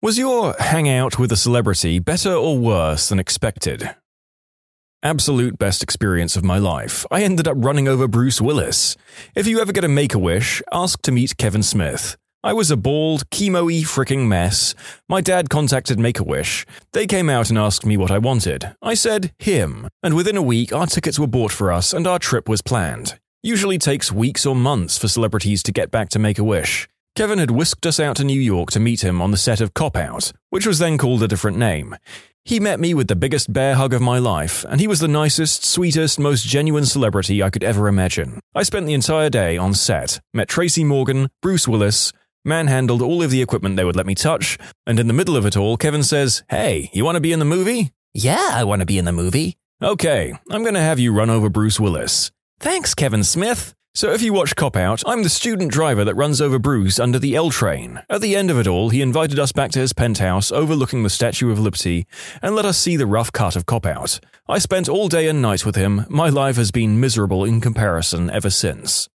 Was your hangout with a celebrity better or worse than expected? Absolute best experience of my life. I ended up running over Bruce Willis. If you ever get a make a wish, ask to meet Kevin Smith. I was a bald, chemo y freaking mess. My dad contacted Make a Wish. They came out and asked me what I wanted. I said, him. And within a week, our tickets were bought for us and our trip was planned. Usually takes weeks or months for celebrities to get back to Make a Wish. Kevin had whisked us out to New York to meet him on the set of Cop Out, which was then called a different name. He met me with the biggest bear hug of my life, and he was the nicest, sweetest, most genuine celebrity I could ever imagine. I spent the entire day on set, met Tracy Morgan, Bruce Willis, manhandled all of the equipment they would let me touch, and in the middle of it all, Kevin says, Hey, you want to be in the movie? Yeah, I want to be in the movie. Okay, I'm going to have you run over Bruce Willis. Thanks, Kevin Smith. So if you watch Cop Out, I'm the student driver that runs over Bruce under the L train. At the end of it all, he invited us back to his penthouse overlooking the Statue of Liberty and let us see the rough cut of Cop Out. I spent all day and night with him. My life has been miserable in comparison ever since.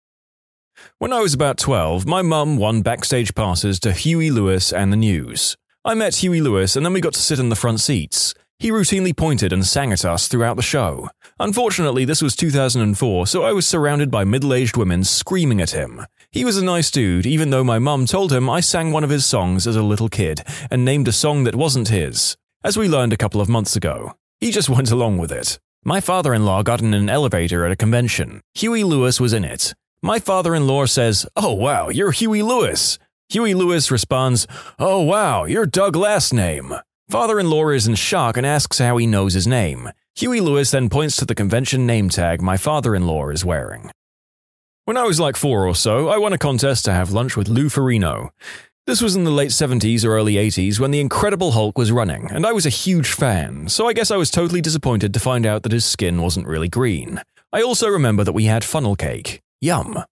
When I was about 12, my mum won backstage passes to Huey Lewis and the News. I met Huey Lewis and then we got to sit in the front seats. He routinely pointed and sang at us throughout the show. Unfortunately, this was 2004, so I was surrounded by middle aged women screaming at him. He was a nice dude, even though my mum told him I sang one of his songs as a little kid and named a song that wasn't his, as we learned a couple of months ago. He just went along with it. My father in law got in an elevator at a convention. Huey Lewis was in it. My father in law says, Oh wow, you're Huey Lewis. Huey Lewis responds, Oh wow, you're Doug last name. Father in law is in shock and asks how he knows his name. Huey Lewis then points to the convention name tag my father in law is wearing. When I was like four or so, I won a contest to have lunch with Lou Ferrigno. This was in the late 70s or early 80s when The Incredible Hulk was running, and I was a huge fan, so I guess I was totally disappointed to find out that his skin wasn't really green. I also remember that we had funnel cake. Yum.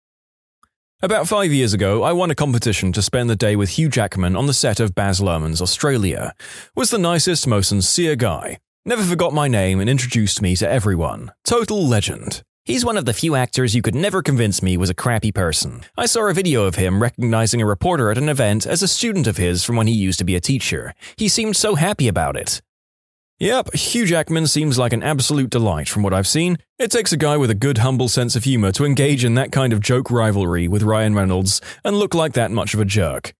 About five years ago, I won a competition to spend the day with Hugh Jackman on the set of Baz Luhrmann's Australia. Was the nicest, most sincere guy. Never forgot my name and introduced me to everyone. Total legend. He's one of the few actors you could never convince me was a crappy person. I saw a video of him recognizing a reporter at an event as a student of his from when he used to be a teacher. He seemed so happy about it. Yep, Hugh Jackman seems like an absolute delight from what I've seen. It takes a guy with a good, humble sense of humor to engage in that kind of joke rivalry with Ryan Reynolds and look like that much of a jerk.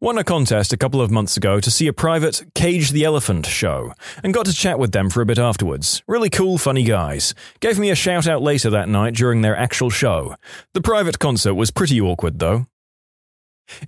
Won a contest a couple of months ago to see a private Cage the Elephant show, and got to chat with them for a bit afterwards. Really cool, funny guys. Gave me a shout out later that night during their actual show. The private concert was pretty awkward though.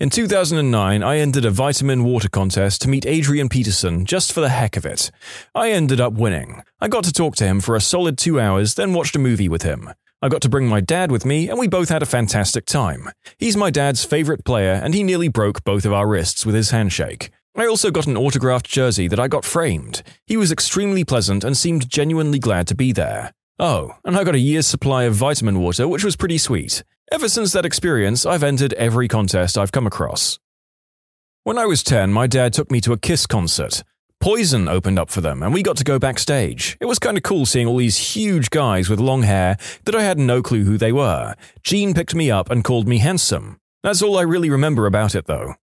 In 2009, I entered a vitamin water contest to meet Adrian Peterson just for the heck of it. I ended up winning. I got to talk to him for a solid two hours, then watched a movie with him. I got to bring my dad with me, and we both had a fantastic time. He's my dad's favorite player, and he nearly broke both of our wrists with his handshake. I also got an autographed jersey that I got framed. He was extremely pleasant and seemed genuinely glad to be there. Oh, and I got a year's supply of vitamin water, which was pretty sweet. Ever since that experience, I've entered every contest I've come across. When I was 10, my dad took me to a Kiss concert. Poison opened up for them, and we got to go backstage. It was kind of cool seeing all these huge guys with long hair that I had no clue who they were. Gene picked me up and called me handsome. That's all I really remember about it, though.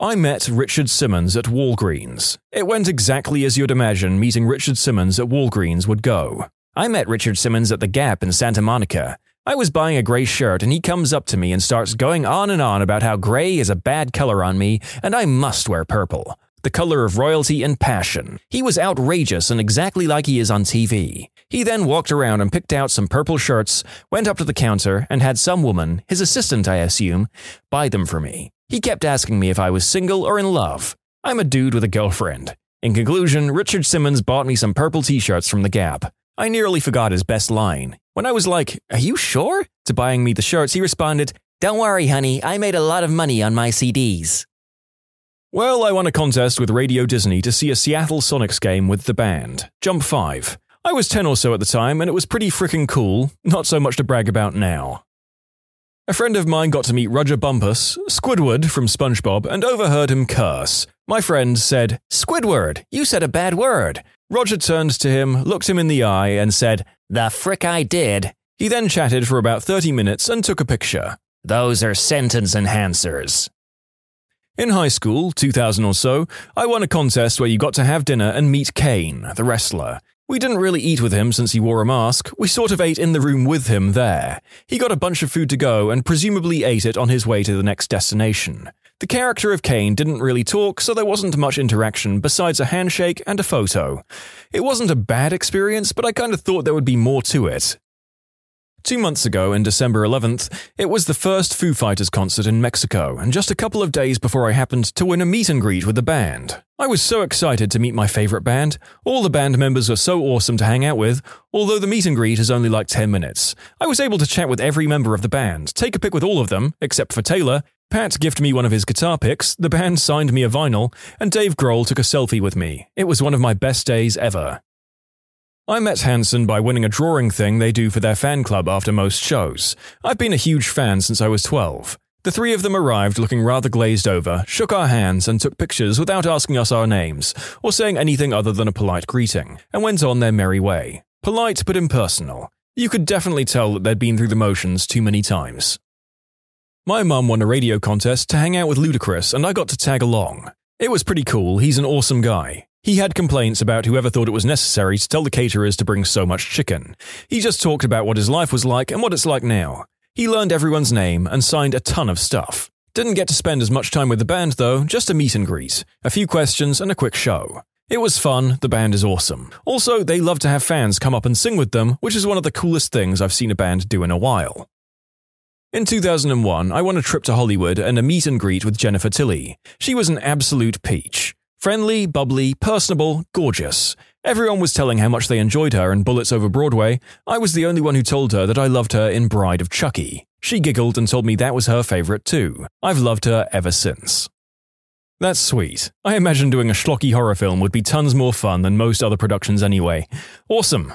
I met Richard Simmons at Walgreens. It went exactly as you'd imagine meeting Richard Simmons at Walgreens would go. I met Richard Simmons at the Gap in Santa Monica. I was buying a gray shirt and he comes up to me and starts going on and on about how gray is a bad color on me and I must wear purple. The color of royalty and passion. He was outrageous and exactly like he is on TV. He then walked around and picked out some purple shirts, went up to the counter, and had some woman, his assistant I assume, buy them for me. He kept asking me if I was single or in love. I'm a dude with a girlfriend. In conclusion, Richard Simmons bought me some purple t shirts from The Gap. I nearly forgot his best line. When I was like, Are you sure? to buying me the shirts, he responded, Don't worry, honey, I made a lot of money on my CDs. Well, I won a contest with Radio Disney to see a Seattle Sonics game with the band, Jump 5. I was 10 or so at the time, and it was pretty freaking cool, not so much to brag about now. A friend of mine got to meet Rodger Bumpass, Squidward from SpongeBob, and overheard him curse. My friend said, Squidward, you said a bad word. Roger turned to him, looked him in the eye, and said, The frick I did. He then chatted for about 30 minutes and took a picture. Those are sentence enhancers. In high school, 2000 or so, I won a contest where you got to have dinner and meet Kane, the wrestler. We didn't really eat with him since he wore a mask, we sort of ate in the room with him there. He got a bunch of food to go and presumably ate it on his way to the next destination. The character of Kane didn't really talk, so there wasn't much interaction besides a handshake and a photo. It wasn't a bad experience, but I kind of thought there would be more to it. Two months ago, in December 11th, it was the first Foo Fighters concert in Mexico, and just a couple of days before I happened to win a meet and greet with the band. I was so excited to meet my favourite band. All the band members are so awesome to hang out with, although the meet and greet is only like 10 minutes. I was able to chat with every member of the band, take a pic with all of them, except for Taylor. Pat gifted me one of his guitar picks, the band signed me a vinyl, and Dave Grohl took a selfie with me. It was one of my best days ever. I met Hanson by winning a drawing thing they do for their fan club after most shows. I've been a huge fan since I was 12. The three of them arrived looking rather glazed over, shook our hands, and took pictures without asking us our names, or saying anything other than a polite greeting, and went on their merry way. Polite but impersonal. You could definitely tell that they'd been through the motions too many times. My mum won a radio contest to hang out with Ludacris, and I got to tag along. It was pretty cool, he's an awesome guy. He had complaints about whoever thought it was necessary to tell the caterers to bring so much chicken. He just talked about what his life was like and what it's like now. He learned everyone's name and signed a ton of stuff. Didn't get to spend as much time with the band though, just a meet and greet, a few questions, and a quick show. It was fun, the band is awesome. Also, they love to have fans come up and sing with them, which is one of the coolest things I've seen a band do in a while. In 2001, I won a trip to Hollywood and a meet and greet with Jennifer Tilly. She was an absolute peach. Friendly, bubbly, personable, gorgeous. Everyone was telling how much they enjoyed her in Bullets Over Broadway. I was the only one who told her that I loved her in Bride of Chucky. She giggled and told me that was her favorite too. I've loved her ever since. That's sweet. I imagine doing a schlocky horror film would be tons more fun than most other productions anyway. Awesome.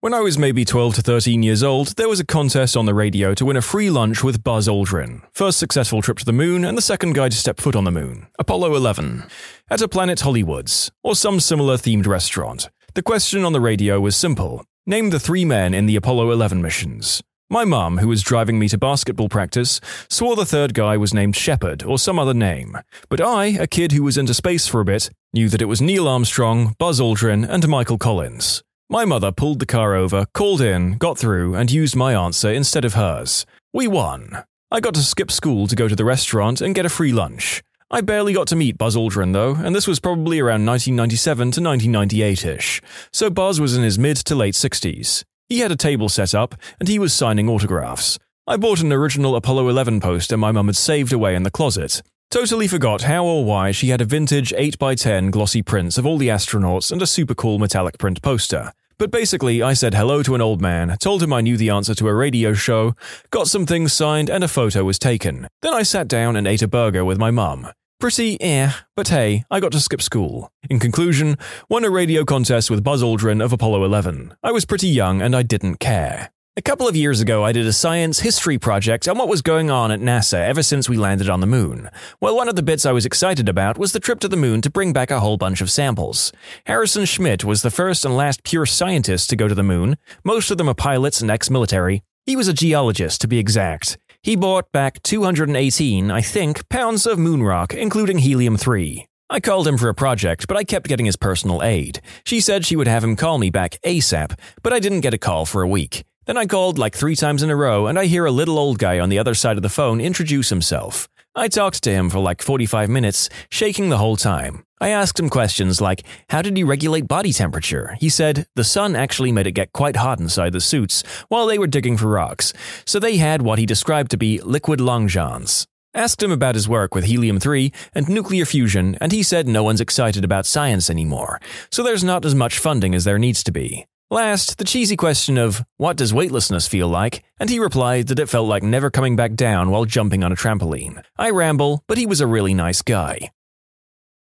When I was maybe 12 to 13 years old, there was a contest on the radio to win a free lunch with Buzz Aldrin. First successful trip to the moon, and the second guy to step foot on the moon. Apollo 11. At a Planet Hollywoods, or some similar themed restaurant. The question on the radio was simple Name the three men in the Apollo 11 missions. My mum, who was driving me to basketball practice, swore the third guy was named Shepard or some other name. But I, a kid who was into space for a bit, knew that it was Neil Armstrong, Buzz Aldrin, and Michael Collins. My mother pulled the car over, called in, got through, and used my answer instead of hers. We won. I got to skip school to go to the restaurant and get a free lunch. I barely got to meet Buzz Aldrin, though, and this was probably around 1997 to 1998 ish, so Buzz was in his mid to late 60s. He had a table set up, and he was signing autographs. I bought an original Apollo 11 poster my mum had saved away in the closet, Totally forgot how or why she had a vintage 8x10 glossy prints of all the astronauts and a super cool metallic print poster. But basically, I said hello to an old man, told him I knew the answer to a radio show, got some things signed, and a photo was taken. Then I sat down and ate a burger with my mum. Pretty eh, but hey, I got to skip school. In conclusion, won a radio contest with Buzz Aldrin of Apollo 11. I was pretty young and I didn't care. A couple of years ago, I did a science history project on what was going on at NASA ever since we landed on the moon. Well, one of the bits I was excited about was the trip to the moon to bring back a whole bunch of samples. Harrison Schmitt was the first and last pure scientist to go to the moon. Most of them are pilots and ex military. He was a geologist, to be exact. He brought back 218, I think, pounds of moon rock, including helium 3. I called him for a project, but I kept getting his personal aide. She said she would have him call me back ASAP, but I didn't get a call for a week. Then I called like three times in a row, and I hear a little old guy on the other side of the phone introduce himself. I talked to him for like 45 minutes, shaking the whole time. I asked him questions like, How did he regulate body temperature? He said, The sun actually made it get quite hot inside the suits while they were digging for rocks, so they had what he described to be liquid long johns. Asked him about his work with helium 3 and nuclear fusion, and he said no one's excited about science anymore, so there's not as much funding as there needs to be. Last, the cheesy question of, what does weightlessness feel like? And he replied that it felt like never coming back down while jumping on a trampoline. I ramble, but he was a really nice guy.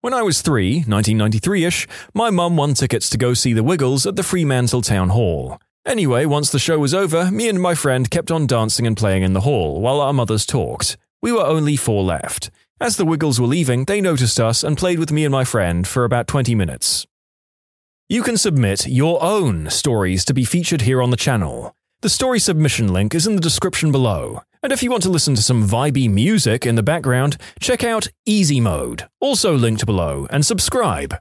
When I was three, 1993 ish, my mum won tickets to go see the Wiggles at the Fremantle Town Hall. Anyway, once the show was over, me and my friend kept on dancing and playing in the hall while our mothers talked. We were only four left. As the Wiggles were leaving, they noticed us and played with me and my friend for about 20 minutes. You can submit your own stories to be featured here on the channel. The story submission link is in the description below. And if you want to listen to some vibey music in the background, check out Easy Mode, also linked below, and subscribe.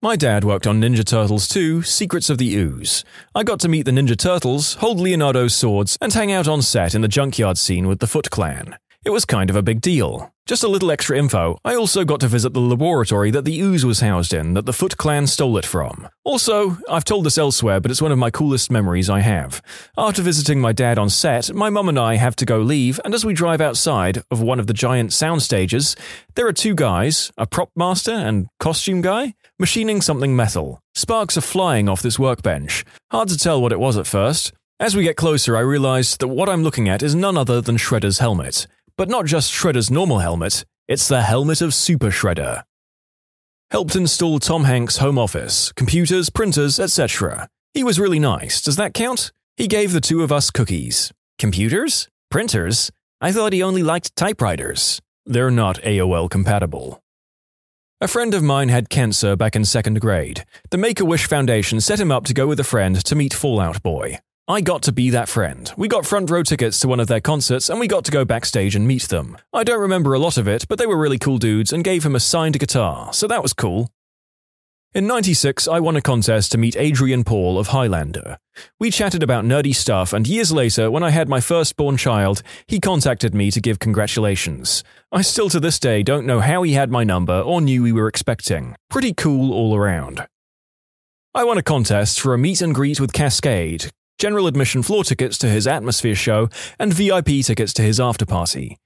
My dad worked on Ninja Turtles 2 Secrets of the Ooze. I got to meet the Ninja Turtles, hold Leonardo's swords, and hang out on set in the junkyard scene with the Foot Clan. It was kind of a big deal. Just a little extra info, I also got to visit the laboratory that the ooze was housed in that the Foot Clan stole it from. Also, I've told this elsewhere, but it's one of my coolest memories I have. After visiting my dad on set, my mum and I have to go leave, and as we drive outside of one of the giant sound stages, there are two guys, a prop master and costume guy, machining something metal. Sparks are flying off this workbench. Hard to tell what it was at first. As we get closer, I realize that what I'm looking at is none other than Shredder's helmet. But not just Shredder's normal helmet, it's the helmet of Super Shredder. Helped install Tom Hanks' home office, computers, printers, etc. He was really nice. Does that count? He gave the two of us cookies. Computers? Printers? I thought he only liked typewriters. They're not AOL compatible. A friend of mine had cancer back in second grade. The Make a Wish Foundation set him up to go with a friend to meet Fall Out Boy. I got to be that friend. We got front row tickets to one of their concerts and we got to go backstage and meet them. I don't remember a lot of it, but they were really cool dudes and gave him a signed guitar, so that was cool. In 96, I won a contest to meet Adrian Paul of Highlander. We chatted about nerdy stuff, and years later, when I had my firstborn child, he contacted me to give congratulations. I still to this day don't know how he had my number or knew we were expecting. Pretty cool all around. I won a contest for a meet and greet with Kaskade, general admission floor tickets to his Atmosphere show, and VIP tickets to his after party.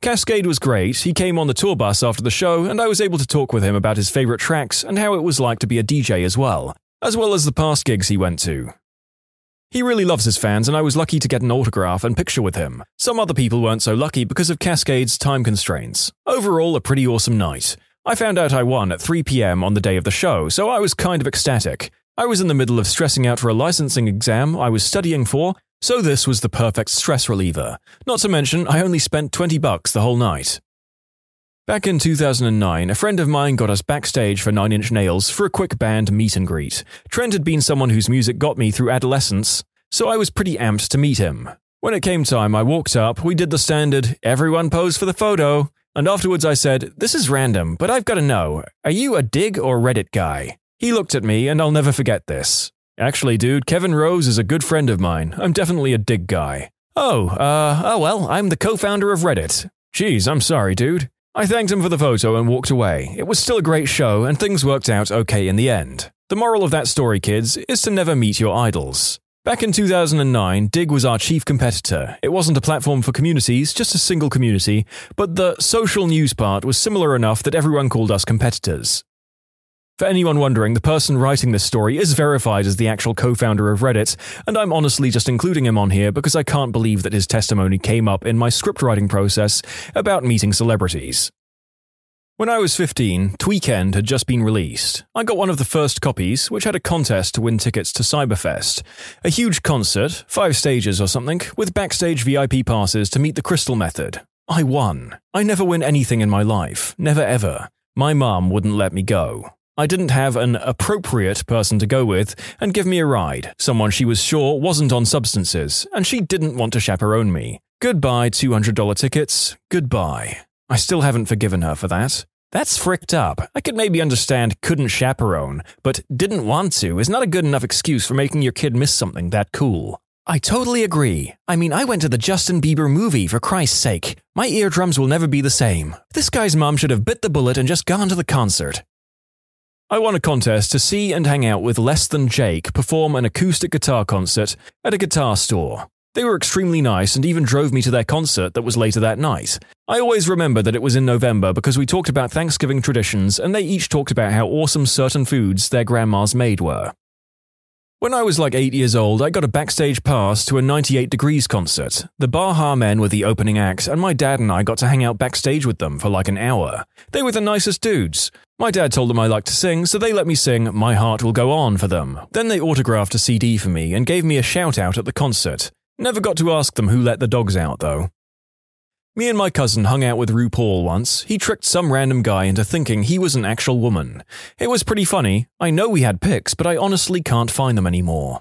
Kaskade was great. He came on the tour bus after the show, and I was able to talk with him about his favorite tracks and how it was like to be a DJ as well, as well as the past gigs he went to. He really loves his fans, and I was lucky to get an autograph and picture with him. Some other people weren't so lucky because of Kaskade's time constraints. Overall, a pretty awesome night. I found out I won at 3 pm on the day of the show, so I was kind of ecstatic. I was in the middle of stressing out for a licensing exam I was studying for, so this was the perfect stress reliever. Not to mention, I only spent 20 bucks the whole night. Back in 2009, a friend of mine got us backstage for Nine Inch Nails for a quick band meet and greet. Trent had been someone whose music got me through adolescence, so I was pretty amped to meet him. When it came time, I walked up, we did the standard, everyone pose for the photo, and afterwards I said, This is random, but I've got to know, are you a Digg or Reddit guy? He looked at me, and I'll never forget this. Actually, dude, Kevin Rose is a good friend of mine. I'm definitely a Digg guy. Oh, uh, oh well, I'm the co founder of Reddit. Geez, I'm sorry, dude. I thanked him for the photo and walked away. It was still a great show, and things worked out okay in the end. The moral of that story, kids, is to never meet your idols. Back in 2009, Digg was our chief competitor. It wasn't a platform for communities, just a single community, but the social news part was similar enough that everyone called us competitors. For anyone wondering, the person writing this story is verified as the actual co founder of Reddit, and I'm honestly just including him on here because I can't believe that his testimony came up in my scriptwriting process about meeting celebrities. When I was 15, Tweekend had just been released. I got one of the first copies, which had a contest to win tickets to Cyberfest. A huge concert, five stages or something, with backstage VIP passes to meet the Crystal Method. I won. I never win anything in my life, never ever. My mum wouldn't let me go. I didn't have an appropriate person to go with and give me a ride, someone she was sure wasn't on substances, and she didn't want to chaperone me. Goodbye, $200 tickets. Goodbye. I still haven't forgiven her for that. That's fricked up. I could maybe understand couldn't chaperone, but didn't want to is not a good enough excuse for making your kid miss something that cool. I totally agree. I mean, I went to the Justin Bieber movie, for Christ's sake. My eardrums will never be the same. This guy's mom should have bit the bullet and just gone to the concert. I won a contest to see and hang out with Less Than Jake perform an acoustic guitar concert at a guitar store. They were extremely nice and even drove me to their concert that was later that night. I always remember that it was in November because we talked about Thanksgiving traditions and they each talked about how awesome certain foods their grandmas made were. When I was like 8 years old, I got a backstage pass to a 98 Degrees concert. The Baha Men were the opening act, and my dad and I got to hang out backstage with them for like an hour. They were the nicest dudes. My dad told them I liked to sing, so they let me sing My Heart Will Go On for them. Then they autographed a CD for me and gave me a shout out at the concert. Never got to ask them who let the dogs out, though. Me and my cousin hung out with RuPaul once. He tricked some random guy into thinking he was an actual woman. It was pretty funny. I know we had pics, but I honestly can't find them anymore.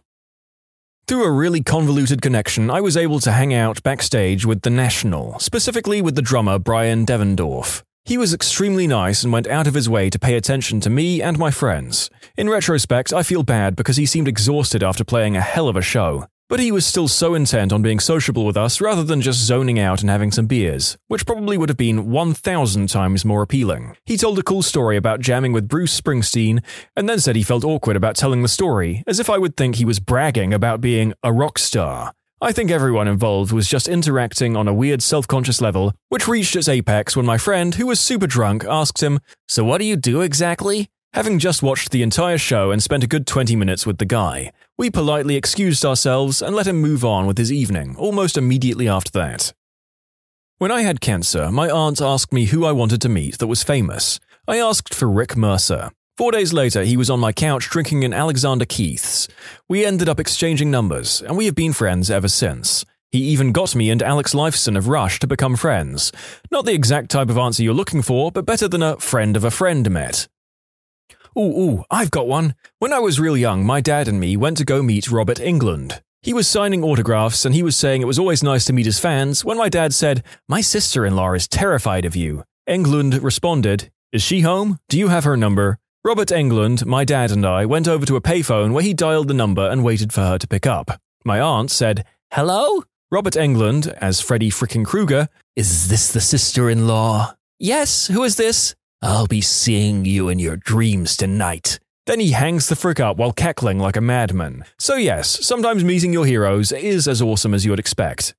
Through a really convoluted connection, I was able to hang out backstage with The National, specifically with the drummer Bryan Devendorf. He was extremely nice and went out of his way to pay attention to me and my friends. In retrospect, I feel bad because he seemed exhausted after playing a hell of a show. But he was still so intent on being sociable with us rather than just zoning out and having some beers, which probably would have been 1,000 times more appealing. He told a cool story about jamming with Bruce Springsteen, and then said he felt awkward about telling the story, as if I would think he was bragging about being a rock star. I think everyone involved was just interacting on a weird self conscious level, which reached its apex when my friend, who was super drunk, asked him, So what do you do exactly? Having just watched the entire show and spent a good 20 minutes with the guy, we politely excused ourselves and let him move on with his evening almost immediately after that. When I had cancer, my aunt asked me who I wanted to meet that was famous. I asked for Rick Mercer. Four days later, he was on my couch drinking an Alexander Keith's. We ended up exchanging numbers, and we have been friends ever since. He even got me and Alex Lifeson of Rush to become friends. Not the exact type of answer you're looking for, but better than a friend of a friend met. Ooh, ooh, I've got one. When I was real young, my dad and me went to go meet Robert Englund. He was signing autographs and he was saying it was always nice to meet his fans when my dad said, My sister in law is terrified of you. Englund responded, Is she home? Do you have her number? Robert Englund, my dad, and I went over to a payphone where he dialed the number and waited for her to pick up. My aunt said, Hello? Robert Englund, as Freddy frickin' Krueger, Is this the sister in law? Yes, who is this? I'll be seeing you in your dreams tonight. Then he hangs the frick up while cackling like a madman. So, yes, sometimes meeting your heroes is as awesome as you would expect.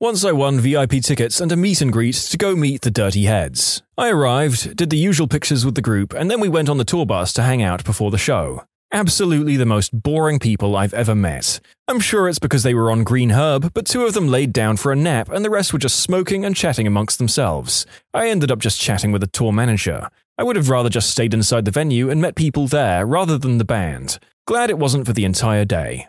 Once I won VIP tickets and a meet and greet to go meet the Dirty Heads. I arrived, did the usual pictures with the group, and then we went on the tour bus to hang out before the show. Absolutely the most boring people I've ever met. I'm sure it's because they were on Green Herb, but two of them laid down for a nap and the rest were just smoking and chatting amongst themselves. I ended up just chatting with the tour manager. I would have rather just stayed inside the venue and met people there rather than the band. Glad it wasn't for the entire day.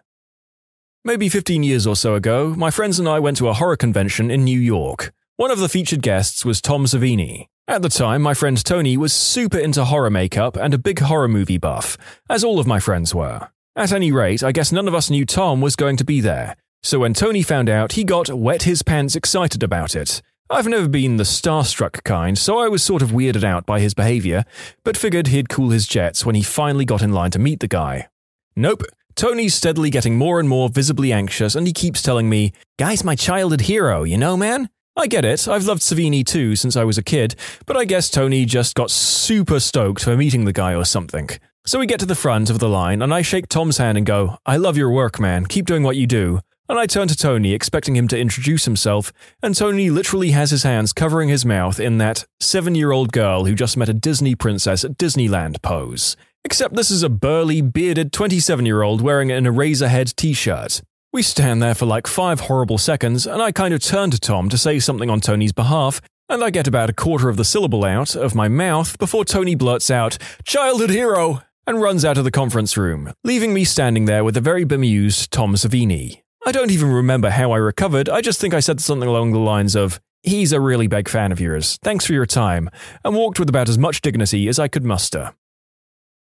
Maybe 15 years or so ago, my friends and I went to a horror convention in New York. One of the featured guests was Tom Savini. At the time, my friend Tony was super into horror makeup and a big horror movie buff, as all of my friends were. At any rate, I guess none of us knew Tom was going to be there. So when Tony found out, he got wet his pants excited about it. I've never been the starstruck kind, so I was sort of weirded out by his behavior, but figured he'd cool his jets when he finally got in line to meet the guy. Nope, Tony's steadily getting more and more visibly anxious, and he keeps telling me, Guy's my childhood hero, you know, man? I get it, I've loved Savini too since I was a kid, but I guess Tony just got super stoked for meeting the guy or something. So we get to the front of the line, and I shake Tom's hand and go, I love your work, man, keep doing what you do. And I turn to Tony, expecting him to introduce himself, and Tony literally has his hands covering his mouth in that seven year old girl who just met a Disney princess at Disneyland pose. Except this is a burly, bearded 27 year old wearing an Eraserhead t shirt. We stand there for like five horrible seconds, and I kind of turn to Tom to say something on Tony's behalf, and I get about a quarter of the syllable out of my mouth before Tony blurts out, Childhood hero! and runs out of the conference room, leaving me standing there with a very bemused Tom Savini. I don't even remember how I recovered, I just think I said something along the lines of, He's a really big fan of yours, thanks for your time, and walked with about as much dignity as I could muster.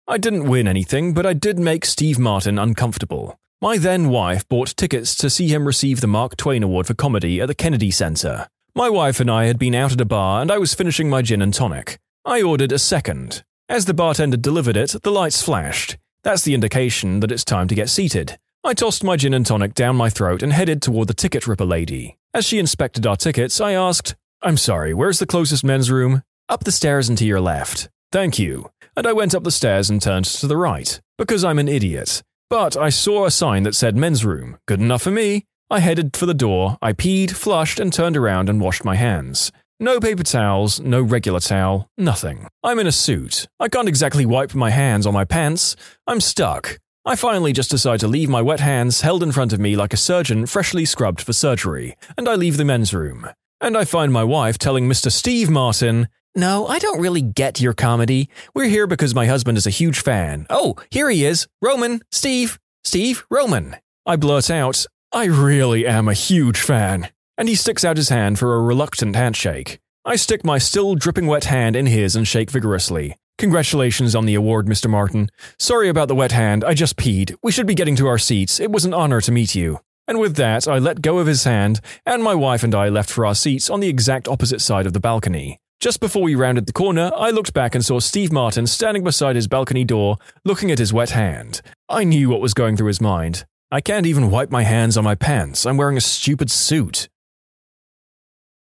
I didn't win anything, but I did make Steve Martin uncomfortable. My then wife bought tickets to see him receive the Mark Twain Award for Comedy at the Kennedy Center. My wife and I had been out at a bar and I was finishing my gin and tonic. I ordered a second. As the bartender delivered it, the lights flashed. That's the indication that it's time to get seated. I tossed my gin and tonic down my throat and headed toward the ticket ripper lady. As she inspected our tickets, I asked, I'm sorry, where's the closest men's room? Up the stairs and to your left. Thank you and I went up the stairs and turned to the right, because I'm an idiot. But I saw a sign that said men's room. Good enough for me. I headed for the door, I peed, flushed, and turned around and washed my hands. No paper towels, no regular towel, nothing. I'm in a suit. I can't exactly wipe my hands on my pants. I'm stuck. I finally just decide to leave my wet hands held in front of me like a surgeon freshly scrubbed for surgery, and I leave the men's room. And I find my wife telling Mr. Steve Martin, no, I don't really get your comedy. We're here because my husband is a huge fan. Oh, here he is. Roman, Steve, Steve, Roman. I blurt out, I really am a huge fan. And he sticks out his hand for a reluctant handshake. I stick my still dripping wet hand in his and shake vigorously. Congratulations on the award, Mr. Martin. Sorry about the wet hand, I just peed. We should be getting to our seats. It was an honor to meet you. And with that, I let go of his hand, and my wife and I left for our seats on the exact opposite side of the balcony. Just before we rounded the corner, I looked back and saw Steve Martin standing beside his balcony door, looking at his wet hand. I knew what was going through his mind. I can't even wipe my hands on my pants. I'm wearing a stupid suit.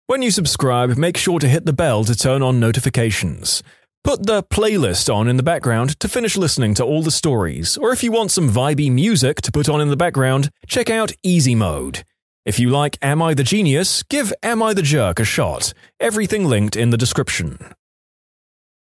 When you subscribe, make sure to hit the bell to turn on notifications. Put the playlist on in the background to finish listening to all the stories, or if you want some vibey music to put on in the background, check out Easy Mode. If you like Am I the Genius, give Am I the Jerk a shot. Everything linked in the description.